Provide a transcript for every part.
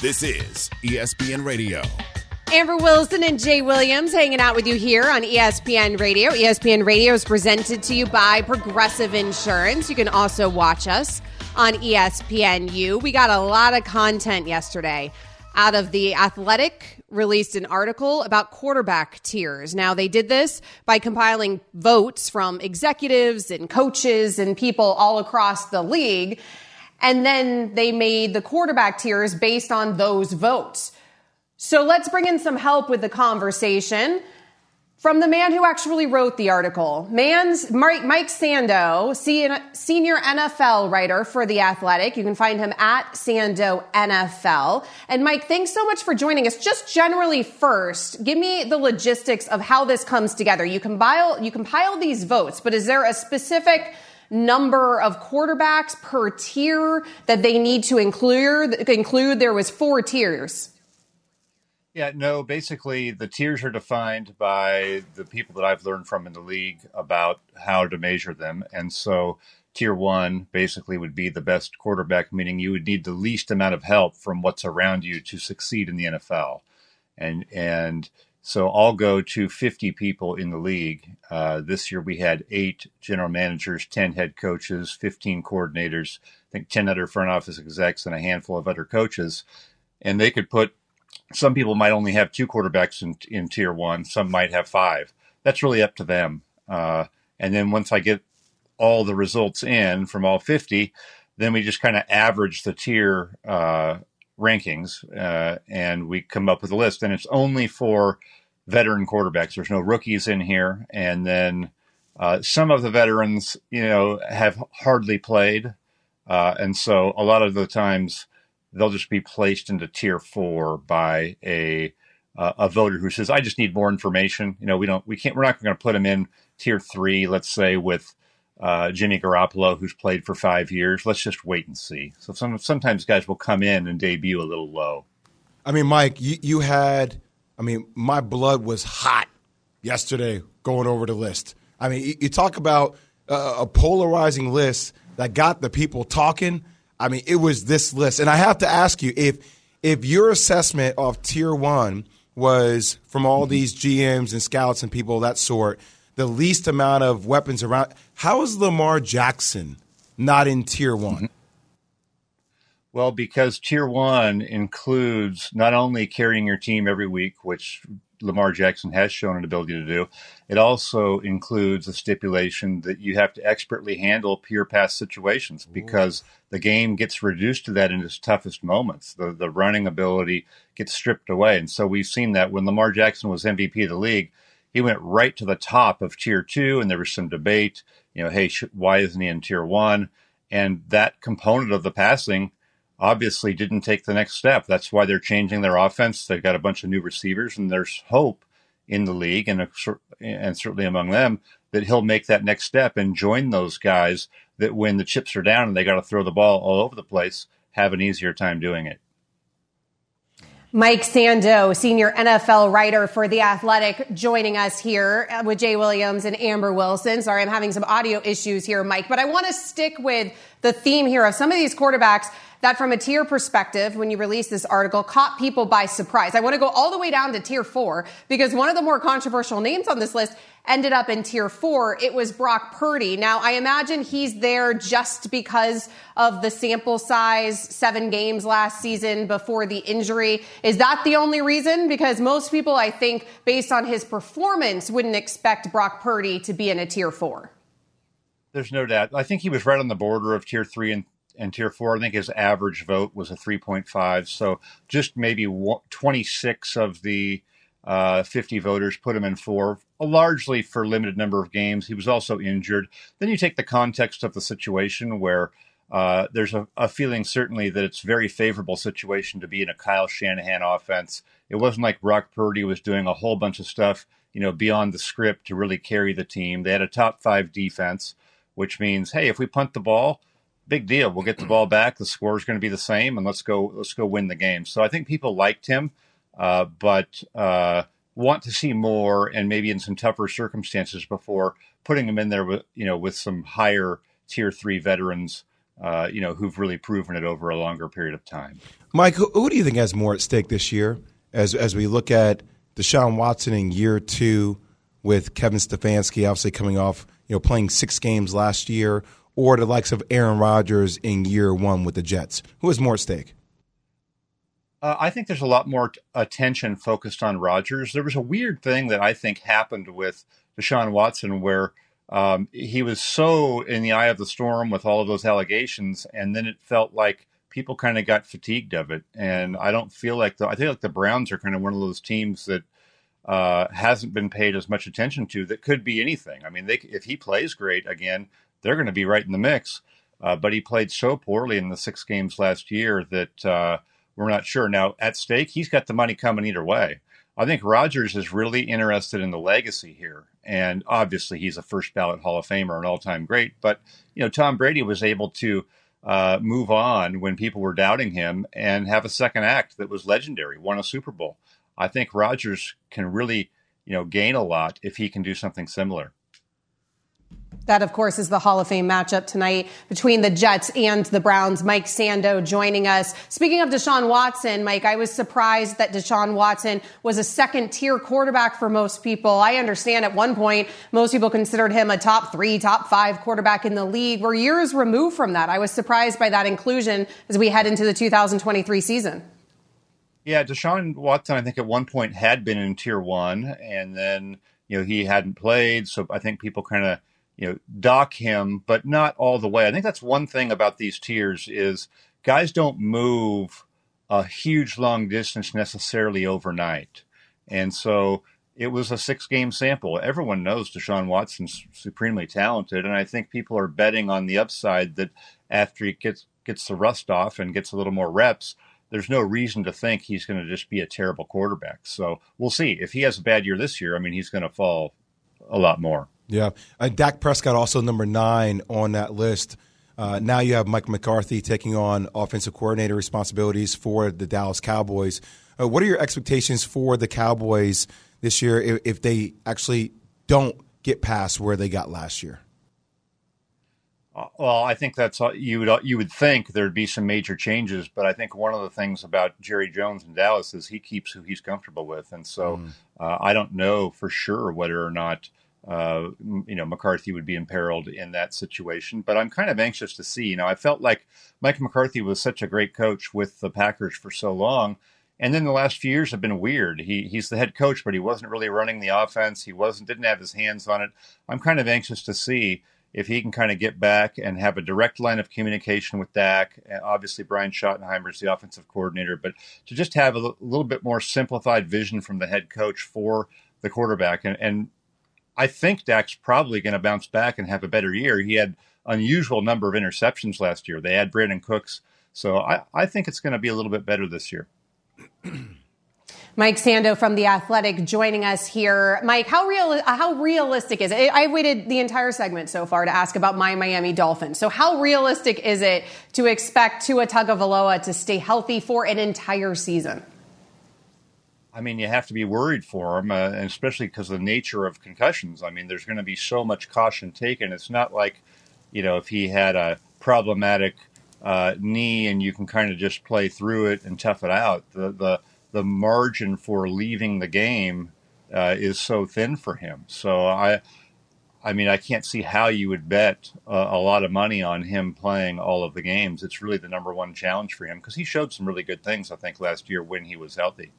This is ESPN Radio. Amber Wilson and Jay Williams hanging out with you here on ESPN Radio. ESPN Radio is presented to you by Progressive Insurance. You can also watch us on ESPNU. We got a lot of content yesterday out of the Athletic released an article about quarterback tiers. Now, they did this by compiling votes from executives and coaches and people all across the league. And then they made the quarterback tiers based on those votes. So let's bring in some help with the conversation from the man who actually wrote the article. Man's Mike, Mike Sando, senior NFL writer for The Athletic. You can find him at Sando NFL. And Mike, thanks so much for joining us. Just generally first, give me the logistics of how this comes together. You compile, you compile these votes, but is there a specific number of quarterbacks per tier that they need to include. Include there was four tiers. Yeah, no, basically the tiers are defined by the people that I've learned from in the league about how to measure them. And so tier one basically would be the best quarterback, meaning you would need the least amount of help from what's around you to succeed in the NFL. And and so I'll go to 50 people in the league. Uh, this year we had eight general managers, 10 head coaches, 15 coordinators, I think 10 other front office execs, and a handful of other coaches. And they could put, some people might only have two quarterbacks in, in tier one, some might have five. That's really up to them. Uh, and then once I get all the results in from all 50, then we just kind of average the tier uh, rankings, uh, and we come up with a list. And it's only for veteran quarterbacks. There's no rookies in here, and then uh, some of the veterans, you know, have hardly played, uh, and so a lot of the times they'll just be placed into tier four by a uh, a voter who says, "I just need more information." You know, we don't, we can't, we're not going to put them in tier three. Let's say with uh, Jimmy Garoppolo, who's played for five years. Let's just wait and see. So some, sometimes guys will come in and debut a little low. I mean, Mike, you, you had, I mean, my blood was hot yesterday going over the list. I mean, you, you talk about uh, a polarizing list that got the people talking. I mean, it was this list, and I have to ask you if if your assessment of tier one was from all these GMs and scouts and people of that sort the least amount of weapons around. How is Lamar Jackson not in tier one? Mm-hmm. Well, because tier one includes not only carrying your team every week, which Lamar Jackson has shown an ability to do, it also includes a stipulation that you have to expertly handle pure pass situations because Ooh. the game gets reduced to that in its toughest moments. The the running ability gets stripped away. And so we've seen that when Lamar Jackson was MVP of the league, he went right to the top of tier two, and there was some debate. You know, hey, sh- why isn't he in tier one? And that component of the passing obviously didn't take the next step. That's why they're changing their offense. They've got a bunch of new receivers, and there's hope in the league, and and certainly among them that he'll make that next step and join those guys that when the chips are down and they got to throw the ball all over the place, have an easier time doing it. Mike Sando, senior NFL writer for The Athletic, joining us here uh, with Jay Williams and Amber Wilson. Sorry, I'm having some audio issues here, Mike, but I want to stick with the theme here of some of these quarterbacks that from a tier perspective, when you release this article, caught people by surprise. I want to go all the way down to tier four because one of the more controversial names on this list ended up in tier four. It was Brock Purdy. Now, I imagine he's there just because of the sample size, seven games last season before the injury. Is that the only reason? Because most people, I think, based on his performance, wouldn't expect Brock Purdy to be in a tier four. There's no doubt. I think he was right on the border of tier three and and tier four. I think his average vote was a 3.5. So just maybe 26 of the uh, 50 voters put him in four, largely for limited number of games. He was also injured. Then you take the context of the situation where uh, there's a, a, feeling certainly that it's very favorable situation to be in a Kyle Shanahan offense. It wasn't like Brock Purdy was doing a whole bunch of stuff, you know, beyond the script to really carry the team. They had a top five defense, which means, hey, if we punt the ball, big deal. We'll get the ball back. The score is going to be the same, and let's go. Let's go win the game. So I think people liked him, uh, but uh, want to see more, and maybe in some tougher circumstances before putting him in there with you know with some higher tier three veterans uh, you know, who've really proven it over a longer period of time. Mike, who, who, do you think has more at stake this year as as we look at Deshaun Watson in year two with Kevin Stefanski obviously coming off, you know, playing six games last year, or the likes of Aaron Rodgers in year one with the Jets? Who has more at stake? Uh, I think there's a lot more attention focused on Rodgers. There was a weird thing that I think happened with Deshaun Watson where – um, he was so in the eye of the storm with all of those allegations, and then it felt like people kind of got fatigued of it. And I don't feel like the I think like the Browns are kind of one of those teams that uh, hasn't been paid as much attention to. That could be anything. I mean, they, if he plays great again, they're going to be right in the mix. Uh, but he played so poorly in the six games last year that uh, we're not sure. Now at stake, he's got the money coming either way. I think Rodgers is really interested in the legacy here. And obviously, he's a first ballot Hall of Famer, an all time great. But, you know, Tom Brady was able to uh, move on when people were doubting him and have a second act that was legendary, won a Super Bowl. I think Rodgers can really, you know, gain a lot if he can do something similar. That, of course, is the Hall of Fame matchup tonight between the Jets and the Browns. Mike Sando joining us. Speaking of Deshaun Watson, Mike, I was surprised that Deshaun Watson was a second tier quarterback for most people. I understand at one point, most people considered him a top three, top five quarterback in the league. We're years removed from that. I was surprised by that inclusion as we head into the 2023 season. Yeah, Deshaun Watson, I think at one point had been in tier one, and then, you know, he hadn't played. So I think people kind of, you know dock him, but not all the way. I think that's one thing about these tiers is guys don't move a huge long distance necessarily overnight, and so it was a six game sample. Everyone knows Deshaun Watson's supremely talented, and I think people are betting on the upside that after he gets gets the rust off and gets a little more reps, there's no reason to think he's going to just be a terrible quarterback. So we'll see. If he has a bad year this year, I mean, he's going to fall a lot more. Yeah. Uh, Dak Prescott also number nine on that list. Uh, now you have Mike McCarthy taking on offensive coordinator responsibilities for the Dallas Cowboys. Uh, what are your expectations for the Cowboys this year if, if, they actually don't get past where they got last year? Uh, well, I think that's you would you would think there'd be some major changes, but I think one of the things about Jerry Jones in Dallas is he keeps who he's comfortable with, and so mm. uh, I don't know for sure whether or not uh, you know, McCarthy would be imperiled in that situation. But I'm kind of anxious to see. You know, I felt like Mike McCarthy was such a great coach with the Packers for so long. And then the last few years have been weird. He he's the head coach, but he wasn't really running the offense. He wasn't didn't have his hands on it. I'm kind of anxious to see if he can kind of get back and have a direct line of communication with Dak. Obviously, Brian Schottenheimer is the offensive coordinator, but to just have a little bit more simplified vision from the head coach for the quarterback and, and I think Dak's probably going to bounce back and have a better year. He had unusual number of interceptions last year. They had Brandin Cooks, so I, I think it's going to be a little bit better this year. Mike Sando from The Athletic joining us here. Mike, how real how realistic is it? I've waited the entire segment so far to ask about my Miami Dolphins. So how realistic is it to expect Tua Tagovailoa to stay healthy for an entire season? I mean, you have to be worried for him, uh, especially because of the nature of concussions. I mean, there's going to be so much caution taken. It's not like, you know, if he had a problematic uh, knee and you can kind of just play through it and tough it out. The the the margin for leaving the game uh, is so thin for him. So I, I mean, I can't see how you would bet uh, a lot of money on him playing all of the games. It's really the number one challenge for him because he showed some really good things, I think, last year when he was healthy.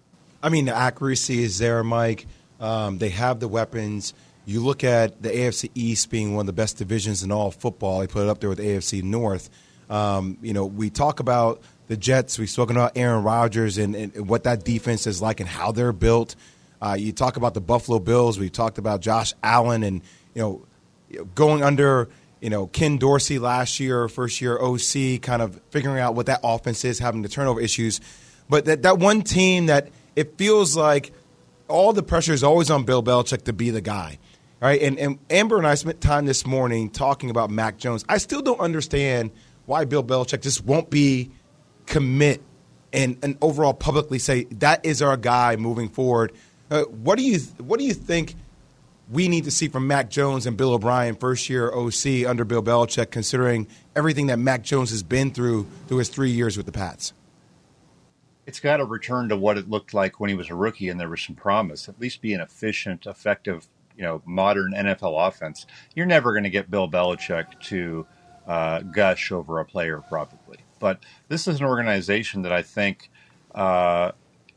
I mean, the accuracy is there, Mike. Um, they have the weapons. You look at the AFC East being one of the best divisions in all football. They put it up there with AFC North. Um, you know, we talk about the Jets. We've spoken about Aaron Rodgers and, and what that defense is like and how they're built. Uh, you talk about the Buffalo Bills. We talked about Josh Allen and you know going under you know, Ken Dorsey last year, first year OC, kind of figuring out what that offense is, having the turnover issues. But that, that one team that it feels like all the pressure is always on Bill Belichick to be the guy. Right? And, and Amber and I spent time this morning talking about Mac Jones. I still don't understand why Bill Belichick just won't be commit and, and overall publicly say that is our guy moving forward. Uh, what do you what do you think we need to see from Mac Jones and Bill O'Brien, first year OC under Bill Belichick, considering everything that Mac Jones has been through through his three years with the Pats? It's got to return to what it looked like when he was a rookie, and there was some promise. At least be an efficient, effective, you know, modern NFL offense. You're never going to get Bill Belichick to uh, gush over a player, probably. But this is an organization that I think uh,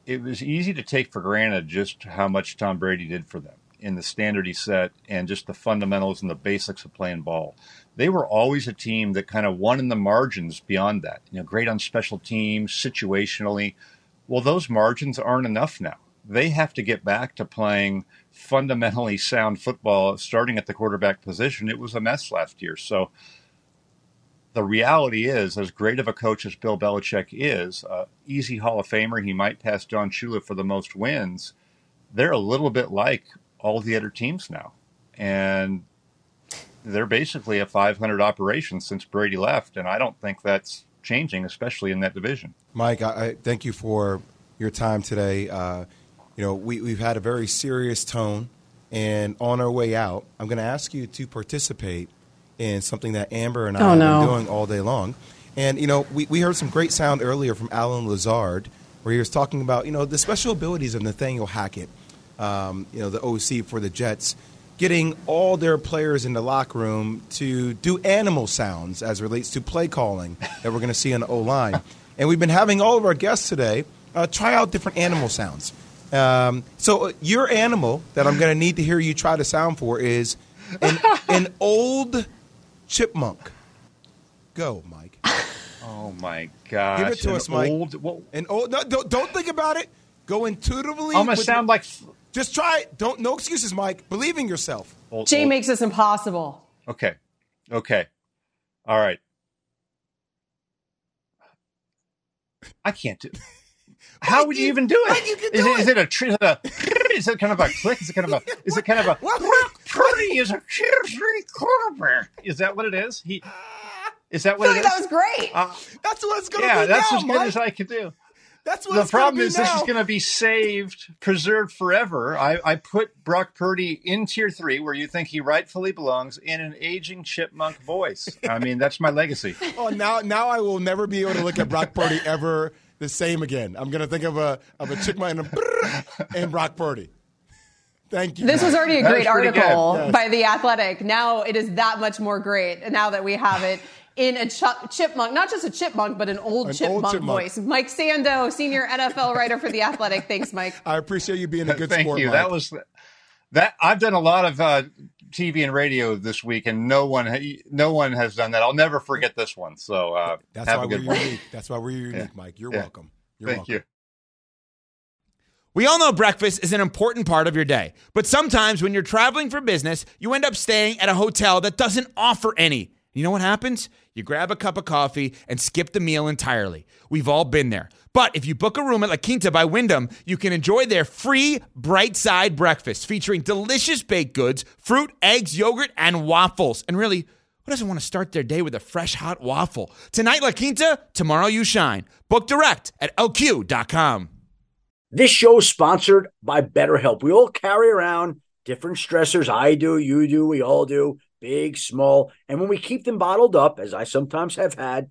it was easy to take for granted just how much Tom Brady did for them in the standard he set and just the fundamentals and the basics of playing ball. They were always a team that kind of won in the margins beyond that. You know, great on special teams, situationally. Well, those margins aren't enough now. They have to get back to playing fundamentally sound football, starting at the quarterback position. It was a mess last year. So the reality is, as great of a coach as Bill Belichick is, uh, easy Hall of Famer, he might pass Don Shula for the most wins. They're a little bit like all the other teams now. And they're basically a 500 operation since Brady left. And I don't think that's changing, especially in that division. Mike, I, I thank you for your time today. Uh, you know, we, we've had a very serious tone. And on our way out, I'm going to ask you to participate in something that Amber and I oh, have no. been doing all day long. And, you know, we, we heard some great sound earlier from Allen Lazard where he was talking about, you know, the special abilities of Nathaniel Hackett um, you know, the OC for the Jets, getting all their players in the locker room to do animal sounds as relates to play calling that we're going to see on the O line. and we've been having all of our guests today uh, try out different animal sounds. Um, so uh, your animal that I'm going to need to hear you try to sound for is an, an old chipmunk. Go, Mike. Oh my gosh! Give it to an us, Mike. Old, well, an old. No, don't, don't think about it. Go intuitively. I'm gonna sound like just try it. Don't no excuses, Mike. Believe in yourself. Jay makes this impossible. Okay. Okay. All right. I can't do. How would you, you, even do it? You can do is, it, is it a is it a is it kind of a click? Is it kind of a is it kind of a Brock Purdy is a quarterback? Is that what it is? He is that what it is? That was great. Uh, that's what it's gonna yeah, be. that's now, as good Mike. as I can do. That's what the problem is. Now. This is going to be saved, preserved forever. I, I put Brock Purdy in tier three, where you think he rightfully belongs, in an aging chipmunk voice. I mean, that's my legacy. Oh, now now I will never be able to look at Brock Purdy ever the same again. I'm going to think of a of a chipmunk and, a and Brock Purdy. Thank you. This was already a great article yes. by The Athletic. Now it is that much more great now that we have it in a ch- chipmunk, not just a chipmunk, but an old, an chipmunk, old chipmunk, voice. Mike Sando, senior NFL writer for The Athletic. Thanks, Mike. I appreciate you being a good Thank sport. you. Mike. That was that. I've done a lot of uh, TV and radio this week, and no one, no one has done that. I'll never forget this one. So uh, that's have why a good we're one. unique. That's why we're unique, yeah. Mike. You're yeah. welcome. You're Thank welcome. you. We all know breakfast is an important part of your day, but sometimes when you're traveling for business, you end up staying at a hotel that doesn't offer any. You know what happens? You grab a cup of coffee and skip the meal entirely. We've all been there. But if you book a room at La Quinta by Wyndham, you can enjoy their free bright side breakfast featuring delicious baked goods, fruit, eggs, yogurt, and waffles. And really, who doesn't want to start their day with a fresh hot waffle? Tonight, La Quinta, tomorrow, you shine. Book direct at lq.com. This show is sponsored by BetterHelp. We all carry around different stressors. I do, you do, we all do big, small. And when we keep them bottled up, as I sometimes have had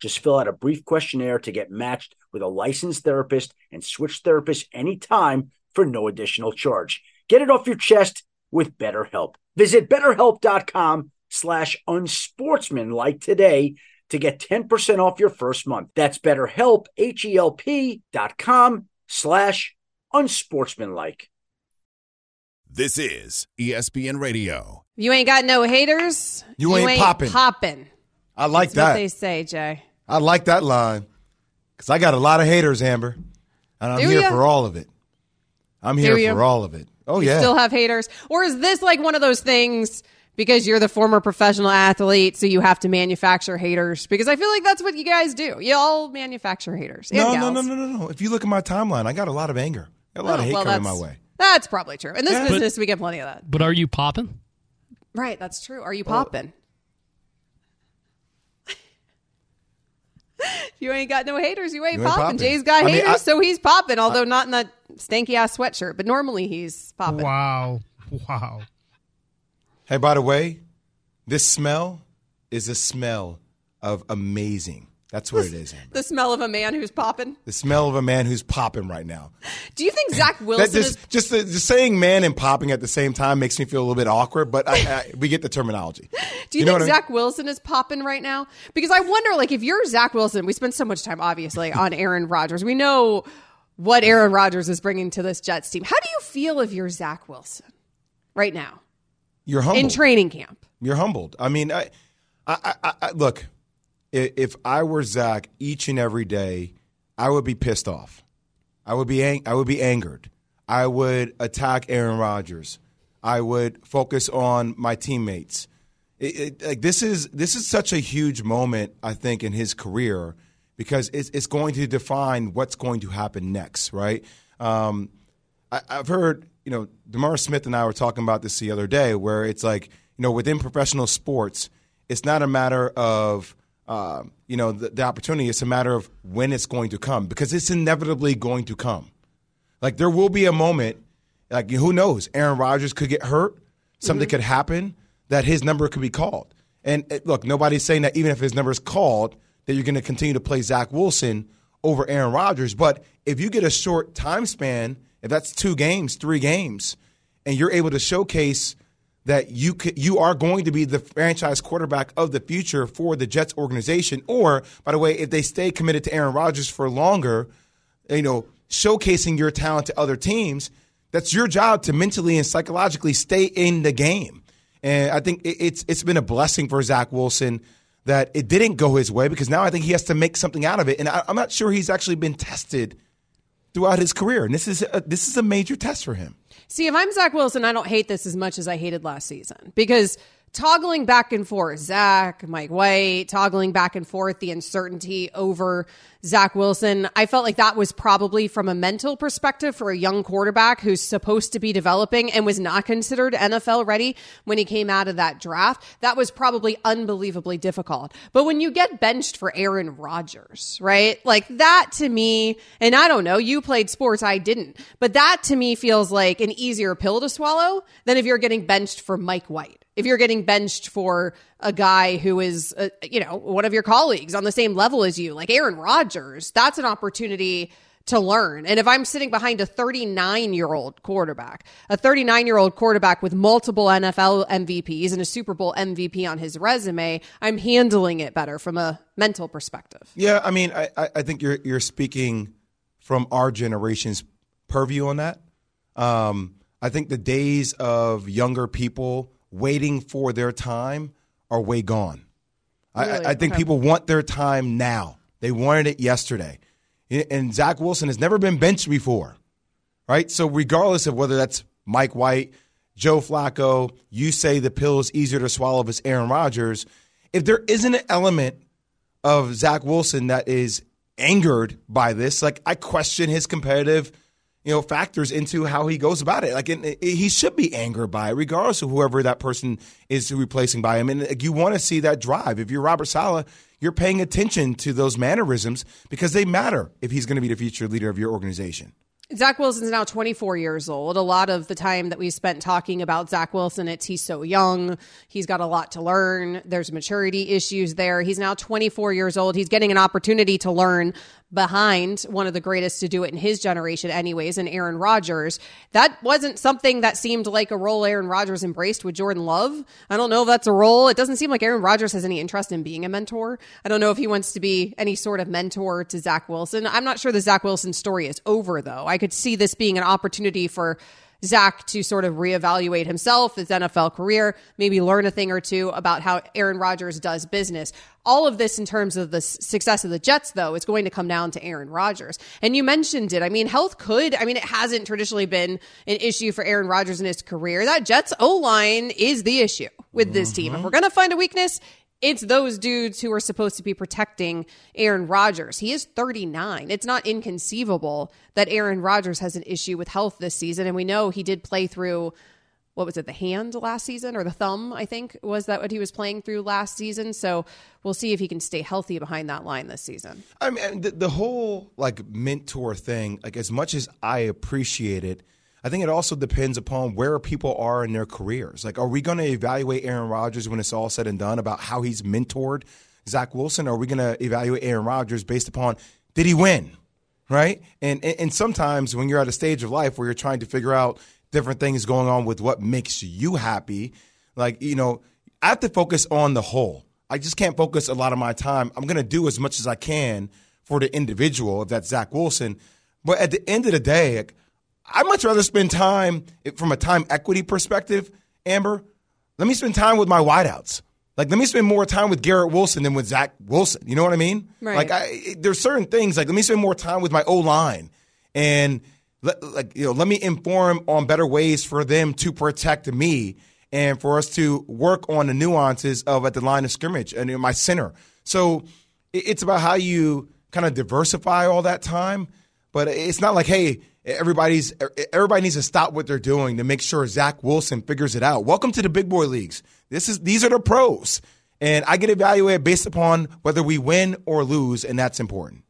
Just fill out a brief questionnaire to get matched with a licensed therapist and switch therapists anytime for no additional charge. Get it off your chest with BetterHelp. Visit betterhelp.com slash unsportsmanlike today to get 10% off your first month. That's betterhelp, H-E-L-P dot com slash unsportsmanlike. This is ESPN Radio. You ain't got no haters. You ain't poppin'. Popping. I like That's what that. they say, Jay. I like that line because I got a lot of haters, Amber, and I'm Do here ya? for all of it. I'm here you? for all of it. Oh yeah. Still have haters, or is this like one of those things? Because you're the former professional athlete, so you have to manufacture haters. Because I feel like that's what you guys do. You all manufacture haters. no, no, no, no, no, no. If you look at my timeline, I got a lot of anger. Got a lot Oh, of hate well, coming my way. That's probably true. In this Yeah. business, we get plenty of that. But are you popping? Right, that's true. Are you popping? You ain't got no haters. You ain't, You ain't popping. popping. Jay's got I mean, haters, I- so he's popping. Although not in that stanky ass sweatshirt, but normally he's popping. Wow. Wow. Hey, by the way, this smell is a smell of amazing. That's what it is. Amber. The smell of a man who's popping. The smell of a man who's popping right now. Do you think Zach Wilson just, is? just, the, just saying man and popping at the same time makes me feel a little bit awkward, but I, I, we get the terminology. Do you, know think what I mean? Zach Wilson is popping right now? Because I wonder, like, if you're Zach Wilson, we spend so much time, obviously, on Aaron Rodgers. We know what Aaron Rodgers is bringing to this Jets team. How do you feel if you're Zach Wilson right now You're humbled. in training camp? You're humbled. I mean, I, I, I, I look. If I were Zach, each and every day, I would be pissed off. I would be ang- I would be angered. I would attack Aaron Rodgers. I would focus on my teammates. It, it, like this is this is such a huge moment, I think, in his career because it's it's going to define what's going to happen next, right? Um, I, I've heard, you know, Demar Smith and I were talking about this the other day, where it's like, you know, within professional sports, it's not a matter of, uh, you know, the, the opportunity. It's a matter of when it's going to come because it's inevitably going to come. Like there will be a moment, like who knows? Aaron Rodgers could get hurt. Something could happen that his number could be called. And uh, look, nobody's saying that even if his number is called, that you're going to continue to play Zach Wilson over Aaron Rodgers. But if you get a short time span, if that's two games, three games, and you're able to showcase that you could, you are going to be the franchise quarterback of the future for the Jets organization, or by the way, if they stay committed to Aaron Rodgers for longer, you know, showcasing your talent to other teams, that's your job to mentally and psychologically stay in the game. And I think it- it's it's been a blessing for Zach Wilson that it didn't go his way because now I think he has to make something out of it. And I, I'm not sure he's actually been tested throughout his career, and this is a, this is a major test for him. See, if I'm Zach Wilson, I don't hate this as much as I hated last season because toggling back and forth, Zach, Mike White, toggling back and forth, the uncertainty over Zach Wilson, I felt like that was probably from a mental perspective for a young quarterback who's supposed to be developing and was not considered NFL ready when he came out of that draft. That was probably unbelievably difficult. But when you get benched for Aaron Rodgers, right? Like that to me, and I don't know, you played sports, I didn't, but that to me feels like an easier pill to swallow than if you're getting benched for Mike White. If you're getting benched for a guy who is, uh, you know, one of your colleagues on the same level as you, like Aaron Rodgers, that's an opportunity to learn. And if I'm sitting behind a 39 year old quarterback, a 39 year old quarterback with multiple NFL MVPs and a Super Bowl MVP on his resume, I'm handling it better from a mental perspective. Yeah, I mean, I, I think you're you're speaking from our generation's purview on that. Um, I think the days of younger people waiting for their time are way gone. I- Really? I, I think Okay. people want their time now. They wanted it yesterday. And Zach Wilson has never been benched before, right? So regardless of whether that's Mike White, Joe Flacco, you say the pill is easier to swallow if it's Aaron Rodgers. If there isn't an element of Zach Wilson that is angered by this. Like I question his competitive, you know, factors into how he goes about it. Like he should be angered by it, regardless of whoever that person is replacing by him. And you want to see that drive. If you're Robert Saleh, you're paying attention to those mannerisms because they matter if he's going to be the future leader of your organization. Zach Wilson's now 24 years old. A lot of the time that we spent talking about Zach Wilson, it's he's so young. He's got a lot to learn. There's maturity issues there. He's now 24 years old. He's getting an opportunity to learn behind one of the greatest to do it in his generation, anyways, and Aaron Rodgers. That wasn't something that seemed like a role Aaron Rodgers embraced with Jordan Love. I don't know if that's a role. It doesn't seem like Aaron Rodgers has any interest in being a mentor. I don't know if he wants to be any sort of mentor to Zach Wilson. I'm not sure the Zach Wilson story is over, though. I could see this being an opportunity for Zach to sort of reevaluate himself, his NFL career, maybe learn a thing or two about how Aaron Rodgers does business. All of this in terms of the success of the Jets, though, is going to come down to Aaron Rodgers. And you mentioned it. I mean, health could, I mean, it hasn't traditionally been an issue for Aaron Rodgers in his career. That Jets O line is the issue with this mm-hmm. team. If we're going to find a weakness, it's those dudes who are supposed to be protecting Aaron Rodgers. He is 39. It's not inconceivable that Aaron Rodgers has an issue with health this season. And we know he did play through, what was it, the hand last season or the thumb, I think, was that what he was playing through last season. So we'll see if he can stay healthy behind that line this season. I mean, the, the whole like mentor thing, like as much as I appreciate it, I think it also depends upon where people are in their careers. Like, are we going to evaluate Aaron Rodgers when it's all said and done about how he's mentored Zach Wilson? Or are we going to evaluate Aaron Rodgers based upon did he win? Right? And, and and sometimes when you're at a stage of life where you're trying to figure out different things going on with what makes you happy, like, you know, I have to focus on the whole. I just can't focus a lot of my time. I'm going to do as much as I can for the individual, if that's Zach Wilson. But at the end of the day, I'd much rather spend time from a time equity perspective, Amber. Let me spend time with my wideouts. Like, let me spend more time with Garrett Wilson than with Zach Wilson. You know what I mean? Right. Like, I, there's certain things. Like, let me spend more time with my O line, and let, like you know, let me inform on better ways for them to protect me, and for us to work on the nuances of at the line of scrimmage and in my center. So, it's about how you kind of diversify all that time. But it's not like, hey, everybody's everybody needs to stop what they're doing to make sure Zach Wilson figures it out. Welcome to the big boy leagues. This is these are the pros, and I get evaluated based upon whether we win or lose, and that's important.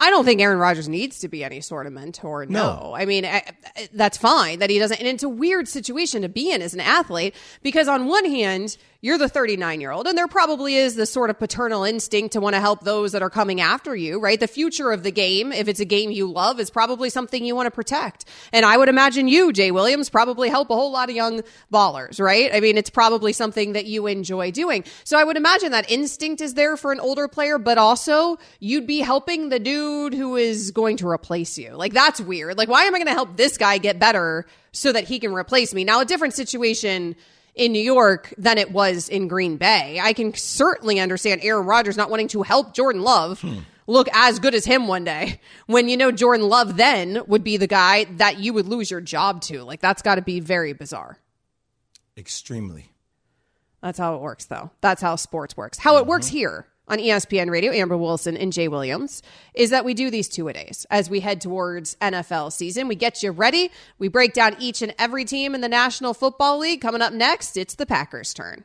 I don't think Aaron Rodgers needs to be any sort of mentor. No. No. I mean, I, I- that's fine that he doesn't. And it's a weird situation to be in as an athlete because, on one hand, you're the 39 year old, and there probably is this sort of paternal instinct to want to help those that are coming after you, right? The future of the game, if it's a game you love, is probably something you want to protect. And I would imagine you, Jay Williams, probably help a whole lot of young ballers, right? I mean, it's probably something that you enjoy doing. So I would imagine that instinct is there for an older player, but also you'd be helping the dude who is going to replace you. Like, that's weird. Like, why am I going to help this guy get better so that he can replace me? Now, a different situation in New York than it was in Green Bay. I can certainly understand Aaron Rodgers not wanting to help Jordan Love hmm. look as good as him one day when you know Jordan Love then would be the guy that you would lose your job to. Like that's got to be very bizarre. Extremely. That's how it works though. That's how sports works. How it works mm-hmm. here on ESPN Radio, Amber Wilson and Jay Williams, is that we do these two a days as we head towards NFL season. We get you ready. We break down each and every team in the National Football League. Coming up next, it's the Packers' turn.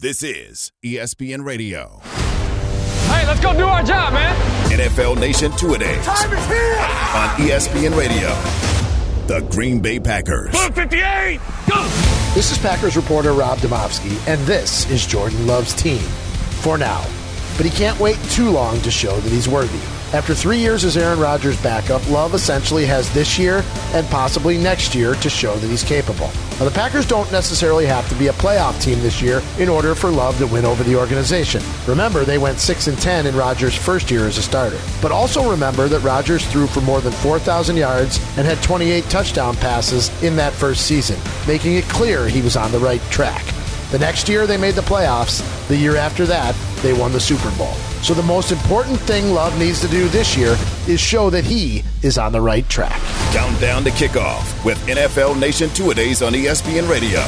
This is ESPN Radio. Hey, let's go do our job, man. NFL Nation Two A Days. Time is here. On ESPN Radio. The Green Bay Packers. 58, go. This is Packers reporter Rob Demovsky, and this is Jordan Love's team for now. But he can't wait too long to show that he's worthy. After three years as Aaron Rodgers' backup, Love essentially has this year and possibly next year to show that he's capable. Now, the Packers don't necessarily have to be a playoff team this year in order for Love to win over the organization. Remember, they went 6 and 10 in Rodgers' first year as a starter. But also remember that Rodgers threw for more than 4,000 yards and had 28 touchdown passes in that first season, making it clear he was on the right track. The next year, they made the playoffs. The year after that, they won the Super Bowl. So the most important thing Love needs to do this year is show that he is on the right track. Countdown to kickoff with NFL Nation Two Days on ESPN Radio.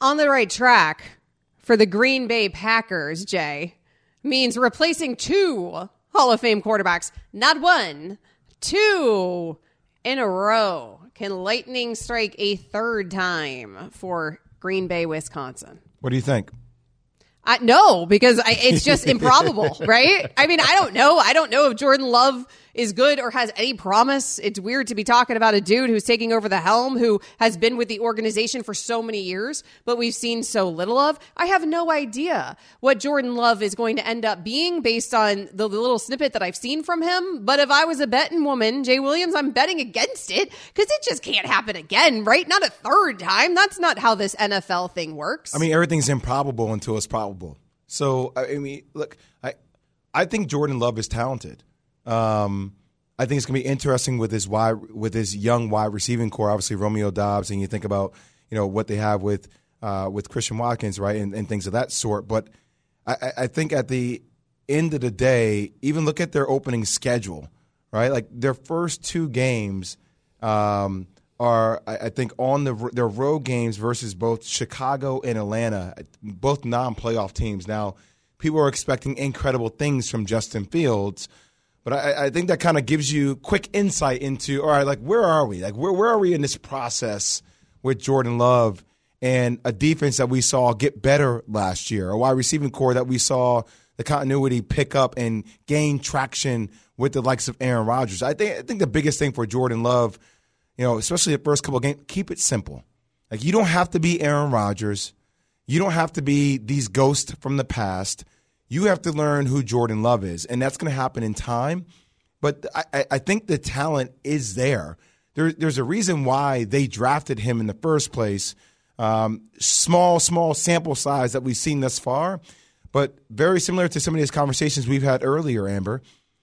On the right track for the Green Bay Packers, Jay, means replacing two Hall of Fame quarterbacks, not one, two in a row. Can lightning strike a third time for Green Bay, Wisconsin? What do you think? I, no, because I, it's just improbable, right? I mean, I don't know. I don't know if Jordan Love is good or has any promise. It's weird to be talking about a dude who's taking over the helm, who has been with the organization for so many years, but we've seen so little of. I have no idea what Jordan Love is going to end up being based on the little snippet that I've seen from him. But if I was a betting woman, Jay Williams, I'm betting against it because it just can't happen again, right? Not a third time. That's not how this NFL thing works. I mean, everything's improbable until it's probable. So, I mean, look, I, I think Jordan Love is talented. Um, I think it's going to be interesting with his wide, with his young wide receiving core. Obviously, Romeo Doubs, and you think about you know what they have with uh, with Christian Watkins, right, and, and, things of that sort. But I, I think at the end of the day, even look at their opening schedule, right? Like their first two games um, are, I, I think, on the their road games versus both Chicago and Atlanta, both non-playoff teams. Now, people are expecting incredible things from Justin Fields. But I, I think that kind of gives you quick insight into all right, like where are we? Like where where are we in this process with Jordan Love and a defense that we saw get better last year, a wide receiving core that we saw the continuity pick up and gain traction with the likes of Aaron Rodgers. I think I think the biggest thing for Jordan Love, you know, especially the first couple of games, keep it simple. Like you don't have to be Aaron Rodgers. You don't have to be these ghosts from the past. You have to learn who Jordan Love is, and that's going to happen in time. But I, I think the talent is there. there. There's a reason why they drafted him in the first place. Um, small, small sample size that we've seen thus far, but very similar to some of these conversations we've had earlier, Amber.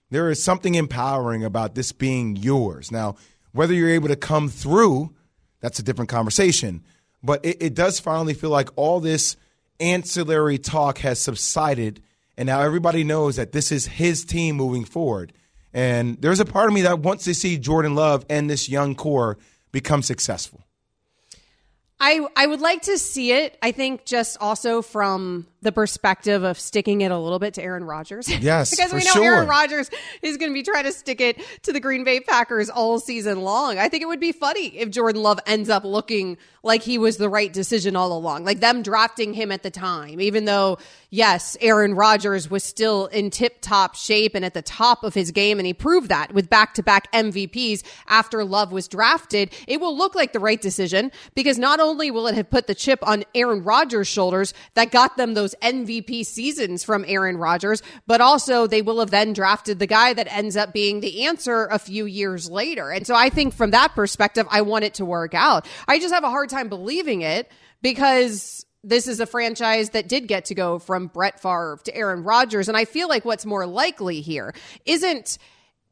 There is something empowering about this being yours. Now, whether you're able to come through, that's a different conversation. But it, it does finally feel like all this ancillary talk has subsided and now everybody knows that this is his team moving forward. And there's a part of me that wants to see Jordan Love and this young core become successful. I, I would like to see it. I think just also from the perspective of sticking it a little bit to Aaron Rodgers. Yes, because we know sure. Aaron Rodgers is going to be trying to stick it to the Green Bay Packers all season long. I think it would be funny if Jordan Love ends up looking like he was the right decision all along, like them drafting him at the time, even though yes, Aaron Rodgers was still in tip top shape and at the top of his game, and he proved that with back to back MVPs after Love was drafted. It will look like the right decision because not only will it have put the chip on Aaron Rodgers' shoulders that got them those those MVP seasons from Aaron Rodgers, but also they will have then drafted the guy that ends up being the answer a few years later. And so I think from that perspective, I want it to work out. I just have a hard time believing it because this is a franchise that did get to go from Brett Favre to Aaron Rodgers. And I feel like what's more likely here isn't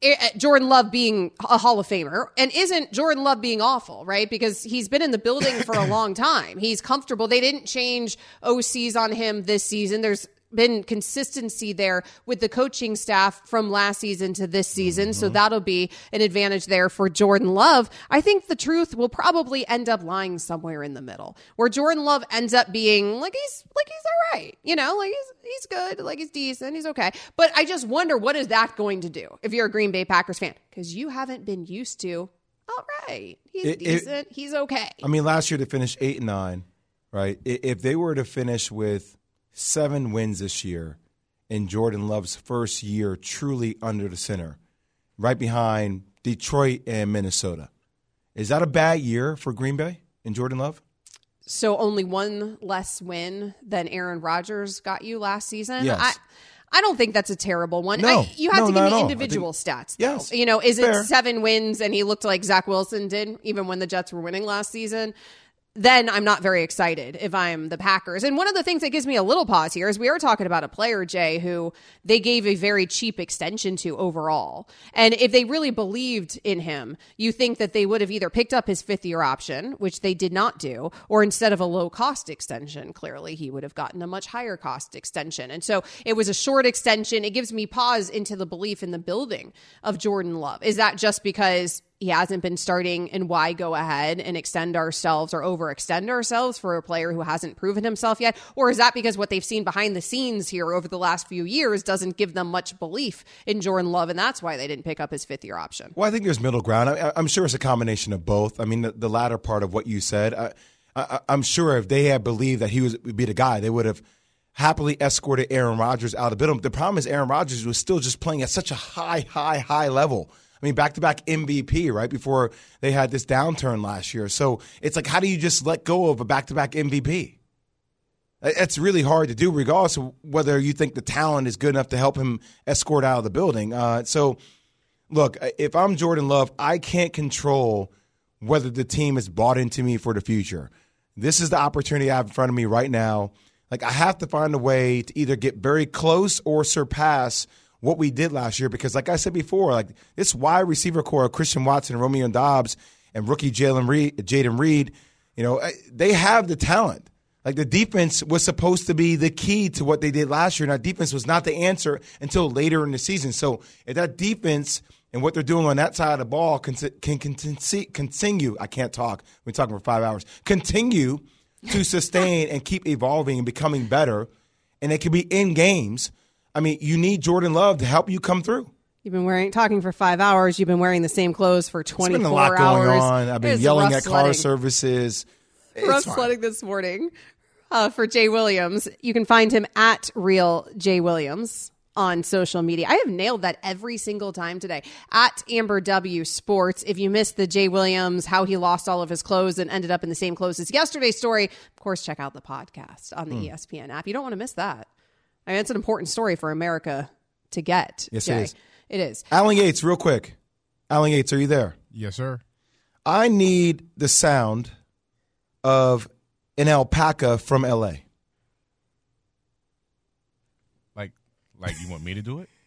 Uh, Jordan Love being a Hall of Famer and isn't Jordan Love being awful, right? Because he's been in the building for a long time. He's comfortable. They didn't change OCs on him this season. There's been consistency there with the coaching staff from last season to this season. Mm-hmm. So that'll be an advantage there for Jordan Love. I think the truth will probably end up lying somewhere in the middle where Jordan Love ends up being like he's like he's all right. You know, like he's he's good, like he's decent, he's okay. But I just wonder what is that going to do if you're a Green Bay Packers fan? Because you haven't been used to all right, he's it, decent, it, he's okay. I mean, last year to finish eight and nine, right? If they were to finish with seven wins this year in Jordan Love's first year truly under the center, right behind Detroit and Minnesota. Is that a bad year for Green Bay and Jordan Love? So only one less win than Aaron Rodgers got you last season. Yes. I, I don't think that's a terrible one. No. I, you have No, to give me individual think- stats. Though. Yes. You know, is Fair. it seven wins and he looked like Zach Wilson did, even when the Jets were winning last season? Then I'm not very excited if I'm the Packers. And one of the things that gives me a little pause here is we are talking about a player, Jay, who they gave a very cheap extension to overall. And if they really believed in him, you think that they would have either picked up his fifth year option, which they did not do, or instead of a low cost extension, clearly he would have gotten a much higher cost extension. And so it was a short extension. It gives me pause into the belief in the building of Jordan Love. Is that just because he hasn't been starting and why go ahead and extend ourselves or overextend ourselves for a player who hasn't proven himself yet? Or is that because what they've seen behind the scenes here over the last few years doesn't give them much belief in Jordan Love and that's why they didn't pick up his fifth year option? Well, I think there's middle ground. I, I'm sure it's a combination of both. I mean, the, the latter part of what you said, I, I, I'm sure if they had believed that he was, would be the guy, they would have happily escorted Aaron Rodgers out of the building. The problem is Aaron Rodgers was still just playing at such a high, high, high level. I mean, back to back MVP, right? Before they had this downturn last year. So it's like, how do you just let go of a back to back MVP? It's really hard to do, regardless of whether you think the talent is good enough to help him escort out of the building. Uh, so, look, if I'm Jordan Love, I can't control whether the team is bought into me for the future. This is the opportunity I have in front of me right now. Like, I have to find a way to either get very close or surpass what we did last year because, like I said before, like this wide receiver corps of Christian Watson, Romeo Doubs, and rookie Jalen Reed, Jayden Reed, you know, eh, they have the talent. Like the defense was supposed to be the key to what they did last year, our defense was not the answer until later in the season. So if that defense and what they're doing on that side of the ball can can, can continue, I can't talk. We're talking for five hours. Continue to sustain and keep evolving and becoming better, and it can be in games. I mean, you need Jordan Love to help you come through. You've been wearing talking for five hours. You've been wearing the same clothes for It's twenty been a four lot hours. going on. I've been It's yelling at car sledding. services. It's rough fine. sledding this morning uh, for Jay Williams. You can find him at Real Jay Williams on social media. I have nailed that every single time today at Amber W Sports. If you missed the Jay Williams, how he lost all of his clothes and ended up in the same clothes as yesterday's story, of course, check out the podcast on the Hmm. ESPN app. You don't want to miss that. I mean, it's an important story for America to get. Yes, it Jay. is. It is. Alan Yates, real quick. Alan Yates, are you there? Yes, sir. I need the sound of an alpaca from LA. Like, like you want me to do it?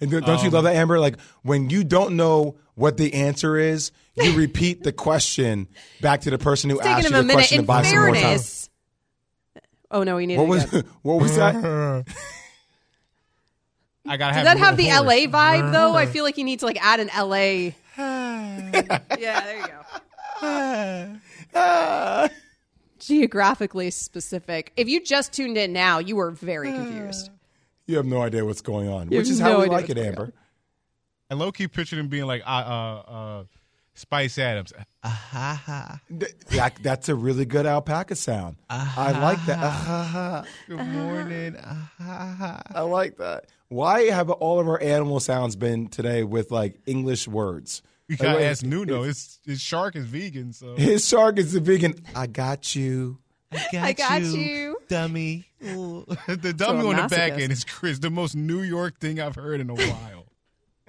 And don't don't you Um, love that, Amber? Like when you don't know what the answer is, you repeat the question back to the person who asked you the minute. question In to buy some more time. Fairness. Oh no, we need What it was again. what was that? I gotta Does have that have the little LA vibe though? I feel like you need to like add an LA. yeah, there you go. Geographically specific. If you just tuned in now, you were very confused. You have no idea what's going on, You which is no how we like it, going Amber. And low key pictured him being like uh, uh, uh, Spice Adams. Ah-ha-ha. That- that's a really good alpaca sound. I like that. Ah-ha-ha. Good morning. Ah-ha-ha. I like that. Why have all of our animal sounds been today with like English words? You Like, gotta what- ask Nuno. His his shark is vegan, so His shark is a vegan. I got you. I got you. dummy. the dummy a on the back end is Chris, the most New York thing I've heard in a while.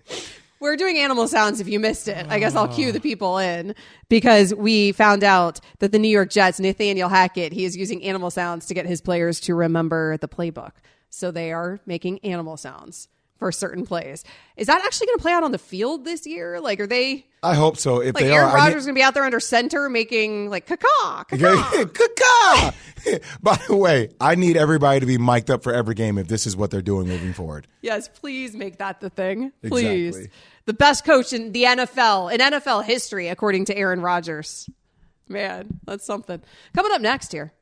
We're doing animal sounds if you missed it. I guess I'll cue the oh. people in because we found out that the New York Jets, Nathaniel Hackett, he is using animal sounds to get his players to remember the playbook. So they are making animal sounds for certain plays. Is that actually going to play out on the field this year? Like, are they I hope so. If like they Aaron are, Rodgers going to be out there under center making like caca? need- Okay. Caca! By the way, I need everybody to be mic'd up for every game if this is what they're doing moving forward. Yes, please make that the thing. Please. Exactly. The best coach in the NFL, in NFL history, according to Aaron Rodgers. Man, that's something. Coming up next here.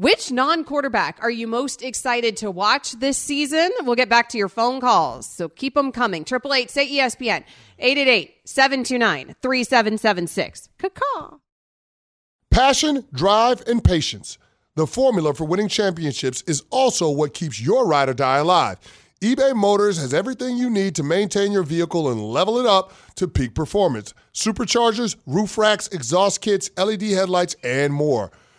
Which non quarterback are you most excited to watch this season? We'll get back to your phone calls, so keep them coming. 888 say ESPN, 888 729 3776. Caw. Passion, drive, and patience. The formula for winning championships is also what keeps your ride or die alive. eBay Motors has everything you need to maintain your vehicle and level it up to peak performance superchargers, roof racks, exhaust kits, LED headlights, and more.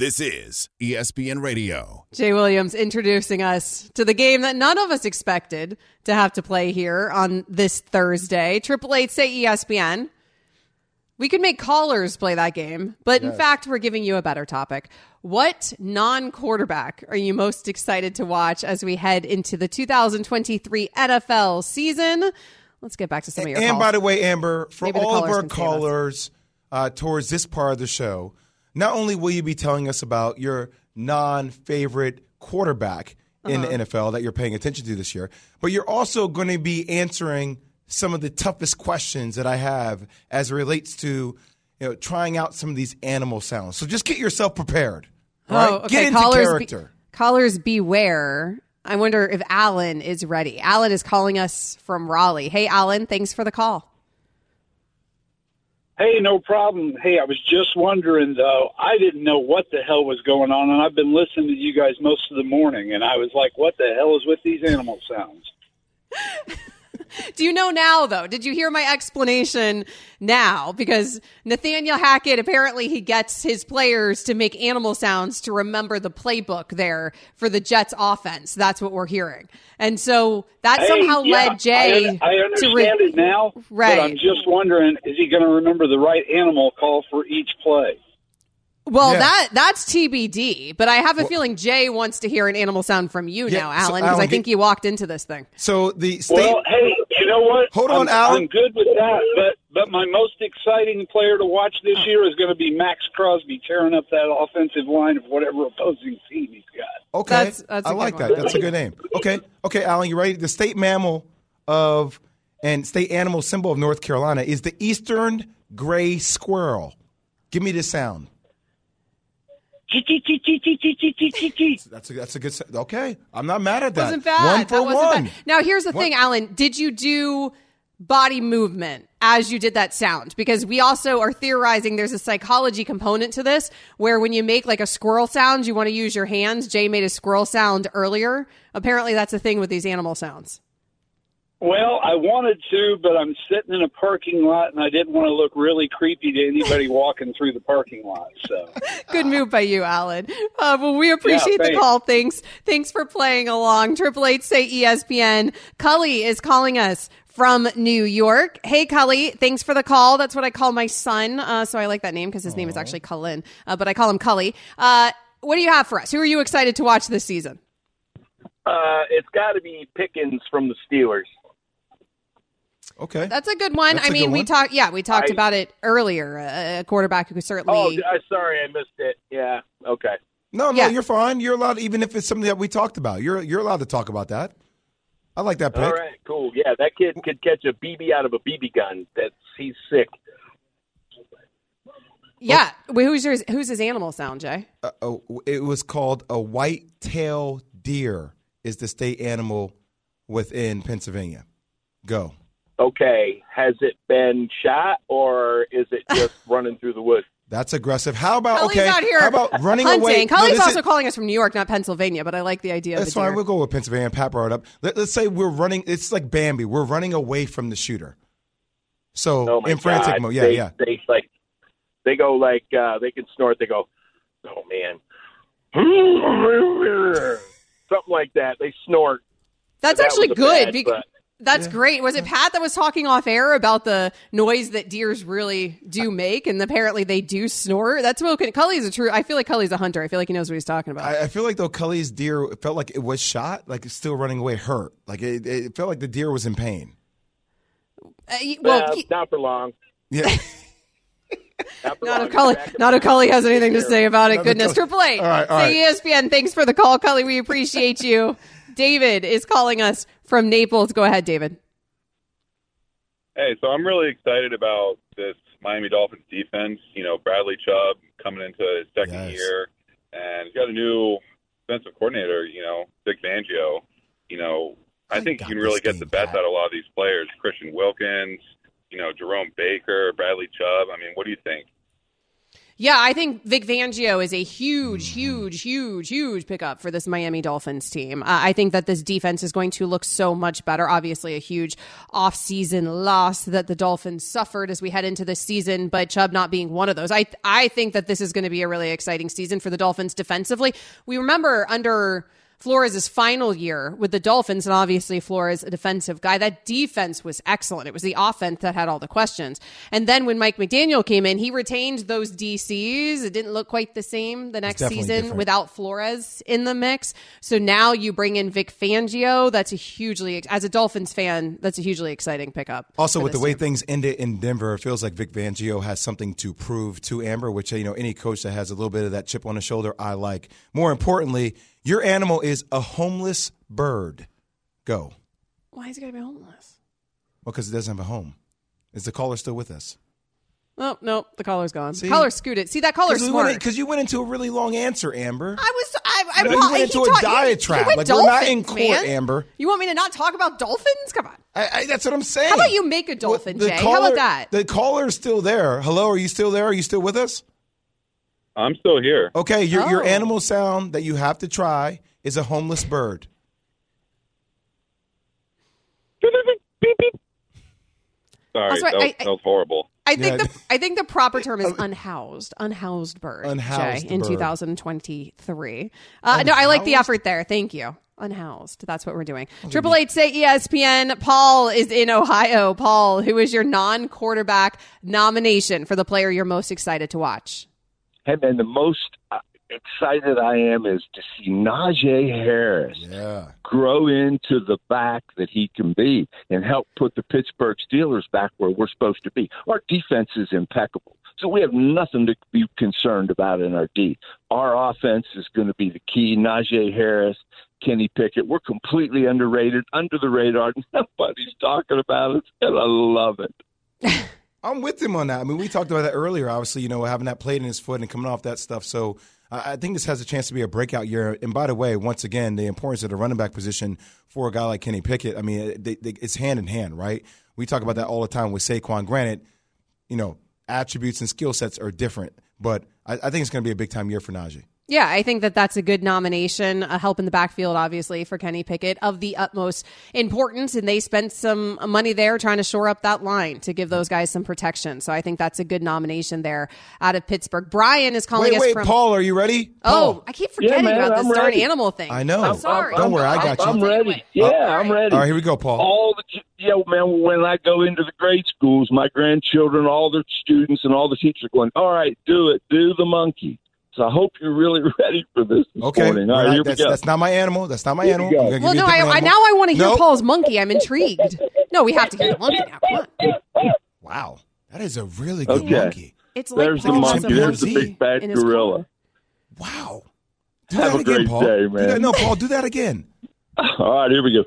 This is ESPN Radio. Jay Williams introducing us to the game that none of us expected to have to play here on this Thursday. Triple Eight say ESPN. We could make callers play that game, but in fact, we're giving you a better topic. What non quarterback are you most excited to watch as we head into the 2023 NFL season? Let's get back to some of your And calls. by the way, Amber, for Maybe all of our can save us. callers uh, towards this part of the show, not only will you be telling us about your non-favorite quarterback in Uh-huh. the NFL that you're paying attention to this year, but you're also going to be answering some of the toughest questions that I have as it relates to you know trying out some of these animal sounds. So just get yourself prepared. All right, Oh, okay. get into callers, character. Be- callers beware. I wonder if Alan is ready. Alan is calling us from Raleigh. Hey, Alan, thanks for the call. Hey, no problem. Hey, I was just wondering though. I didn't know what the hell was going on, and I've been listening to you guys most of the morning, and I was like, "What the hell is with these animal sounds?" Do you know now, though? Did you hear my explanation now? Because Nathaniel Hackett apparently he gets his players to make animal sounds to remember the playbook there for the Jets offense. That's what we're hearing, and so that Hey, somehow yeah, led Jay I, I to understand re- it now, Right. but I'm just wondering: is he going to remember the right animal call for each play? Well, Yeah. that that's TBD, but I have a feeling Jay wants to hear an animal sound from you Yeah, now, Alan, because Alan, I think get- you walked into this thing. So the state. Well, hey, you know what? Hold on, I'm, Alan. I'm good with that, but but my most exciting player to watch this year is going to be Maxx Crosby tearing up that offensive line of whatever opposing team he's got. Okay, That's- that's a I good like one. that. That's a good name. Okay, okay, Alan, you ready? The state mammal of and state animal symbol of North Carolina is the eastern gray squirrel. Give me the sound. That's a that's a good. sa- Okay, I'm not mad at that. wasn't bad. One for that wasn't one. bad. Now here's the One- thing, Alan. Did you do body movement as you did that sound? Because we also are theorizing there's a psychology component to this where when you make like a squirrel sound, you want to use your hands. Jay made a squirrel sound earlier. Apparently that's a thing with these animal sounds. Well, I wanted to, but I'm sitting in a parking lot, and I didn't want to look really creepy to anybody walking through the parking lot. So, Good move by you, Alan. Uh, well, we appreciate the call. Thanks. Thanks for playing along. Triple eight say ESPN. Cully is calling us from New York. Hey, Cully. Thanks for the call. That's what I call my son. Uh, so I like that name because his name is actually Cullen, uh, but I call him Cully. Uh, what do you have for us? Who are you excited to watch this season? Uh, it's got to be Pickens from the Steelers. Okay, That's a good one. That's I a mean, good we talked. Yeah, we talked I- about it earlier. Uh, a quarterback who could certainly. Oh, uh, sorry, I missed it. Yeah, okay. No, no, Yeah. you're fine. You're allowed, even if it's something that we talked about. You're you're allowed to talk about that. I like that pick. All right, cool. Yeah, that kid could catch a BB out of a BB gun. That's he's sick. yeah. Wait, who's yours? Who's his animal sound, Jay? Uh, oh, it was called a white-tailed deer. Is the state animal within Pennsylvania? Go. Okay, has it been shot or is it just running through the woods? That's aggressive. How about Cully's okay? out here how about running hunting. away? No, Cully's also is- calling us from New York, not Pennsylvania, but I like the idea of That's the deer. fine. We'll go with Pennsylvania. Pat brought it up. Let, us say we're running. It's like Bambi. We're running away from the shooter. So Oh my in frantic God. mode, yeah, they, yeah. They like they go like uh, they can snort. They go, oh man, something like that. They snort. That's That actually was a good. bad, bec- but- that's great. Was it Pat that was talking off air about the noise that deers really do make, and apparently they do snort? That's what Cully's a true. I feel like Cully's a hunter. I feel like he knows what he's talking about. I, I feel like though Cully's deer felt like it was shot, like it's still running away, hurt. Like it, it felt like the deer was in pain. Uh, y- well, Well, he- not for long. Yeah. Not for not if Cully, not if Cully has anything to say about it. Not Goodness, Cully- Triple Eight. All right, all Say E ESPN. Thanks for the call, Cully. We appreciate you. David is calling us from Naples. Go ahead, David. Hey, so I'm really excited about this Miami Dolphins defense. You know, Bradley Chubb coming into his second Yes. year, and he's got a new defensive coordinator. You know, Vic Fangio. You know, I, think you can really get the best out of a lot of these players. Christian Wilkins. You know, Jerome Baker, Bradley Chubb. I mean, what do you think? Yeah, I think Vic Fangio is a huge, huge, huge, huge pickup for this Miami Dolphins team. Uh, I think that this defense is going to look so much better. Obviously, a huge offseason loss that the Dolphins suffered as we head into this season, but Chubb not being one of those. I I think that this is going to be a really exciting season for the Dolphins defensively. We remember under Flores' final year with the Dolphins, and obviously Flores, a defensive guy, that defense was excellent. It was the offense that had all the questions. And then when Mike McDaniel came in, he retained those DCs. It didn't look quite the same the next season different. without Flores in the mix. So now you bring in Vic Fangio. That's a hugely, as a Dolphins fan, that's a hugely exciting pickup. Also, with the way team. things ended in Denver, it feels like Vic Fangio has something to prove to Amber, which you know any coach that has a little bit of that chip on the shoulder, I like. More importantly, your animal is a homeless bird. Go. Why is it going to be homeless? Well, because it doesn't have a home. Is the caller still with us? Oh, no, the caller's gone. See? Collar scooted. See, that collar's smart. Because you went into a really long answer, Amber. I was. I, I, No, you I, went into a taught- diatribe. You went Like, we're not in court, man. Amber. You want me to not talk about dolphins? Come on. I, I, that's what I'm saying. How about you make a dolphin, The Jay? How about that? The caller is still there. Hello, are you still there? Are you still with us? I'm still here. Okay, your your Oh. animal sound that you have to try is a homeless bird. Sorry, That's right. that, was, I- I- that was horrible. I think Yeah. the I think the proper term is unhoused, unhoused bird. Unhoused Jay, in 2023. Uh, no, I like the effort there. Thank you. Unhoused. That's what we're doing. Triple eight say E ESPN. Paul is in Ohio. Paul, who is your non-quarterback nomination for the player you're most excited to watch? Hey, man, the most uh, excited I am is to see Najee Harris Yeah. grow into the back that he can be and help put the Pittsburgh Steelers back where we're supposed to be. Our defense is impeccable. So we have nothing to be concerned about in our D. Our offense is going to be the key. Najee Harris, Kenny Pickett. We're completely underrated, under the radar. Nobody's talking about us, and I love it. I'm with him on that. I mean, we talked about that earlier. Obviously, you know, having that plate in his foot and coming off that stuff. So I think this has a chance to be a breakout year. And by the way, once again, the importance of the running back position for a guy like Kenny Pickett. I mean, they, they, it's hand in hand, right? We talk about that all the time with Saquon. Granted, you know, attributes and skill sets are different, but I, I think it's going to be a big time year for Najee. Yeah, I think that that's a good nomination. A help in the backfield, obviously, for Kenny Pickett of the utmost importance. And they spent some money there trying to shore up that line to give those guys some protection. So I think that's a good nomination there out of Pittsburgh. Brian is calling Wait, us wait, from. Paul, are you ready? Oh, I keep forgetting man, about this I'm darn ready. animal thing. I know. I'm sorry. Don't worry, I got you. I'm ready. Yeah, oh. I'm ready. All right, here we go, Paul. All the yeah, man. When I go into the grade schools, my grandchildren, all the students, and all the teachers are going, "All right, do it, do the monkey." So I hope you're really ready for this this Okay, morning. All right, All right, here we that's, go. that's not my animal. That's not my Here animal. we go. I'm gonna give Well, no, a I, different I now I want to hear Nope. Paul's monkey. I'm intrigued. No, we have to hear the monkey now. Come on. Wow, that is a really good Okay. monkey. It's like There's the Paul has monkey. There's the big bad gorilla. Wow. Do Have that a again, great Paul. day, man. that- no, Paul, do that again. All right, here we go.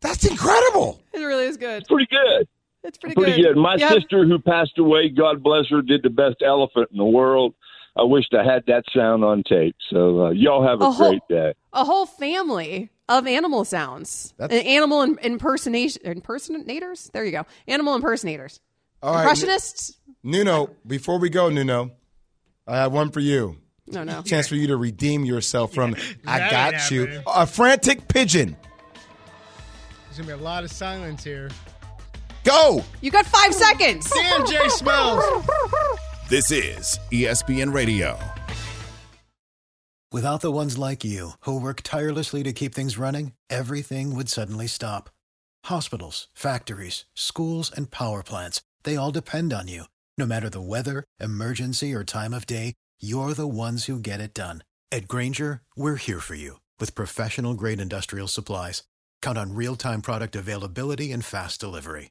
That's incredible. It really is good. Pretty good. It's pretty, Pretty good. My Yep. sister, who passed away, God bless her, did the best elephant in the world. I wished I had that sound on tape. So uh, y'all have a A whole- great day. A whole family of animal sounds. That's- Uh, animal in, impersonation impersonators. There you go. Animal impersonators. All right, Impressionists. Nuno, before we go, Nuno, I have one for you. No, no. Chance for you to redeem yourself from I got you. happening. A frantic pigeon. There's gonna be a lot of silence here. Go. You got five seconds. Damn, Jay smells. This is ESPN Radio. Without the ones like you, who work tirelessly to keep things running, everything would suddenly stop. Hospitals, factories, schools, and power plants, they all depend on you. No matter the weather, emergency, or time of day, you're the ones who get it done. At Grainger, we're here for you with professional grade industrial supplies. Count on real time product availability and fast delivery.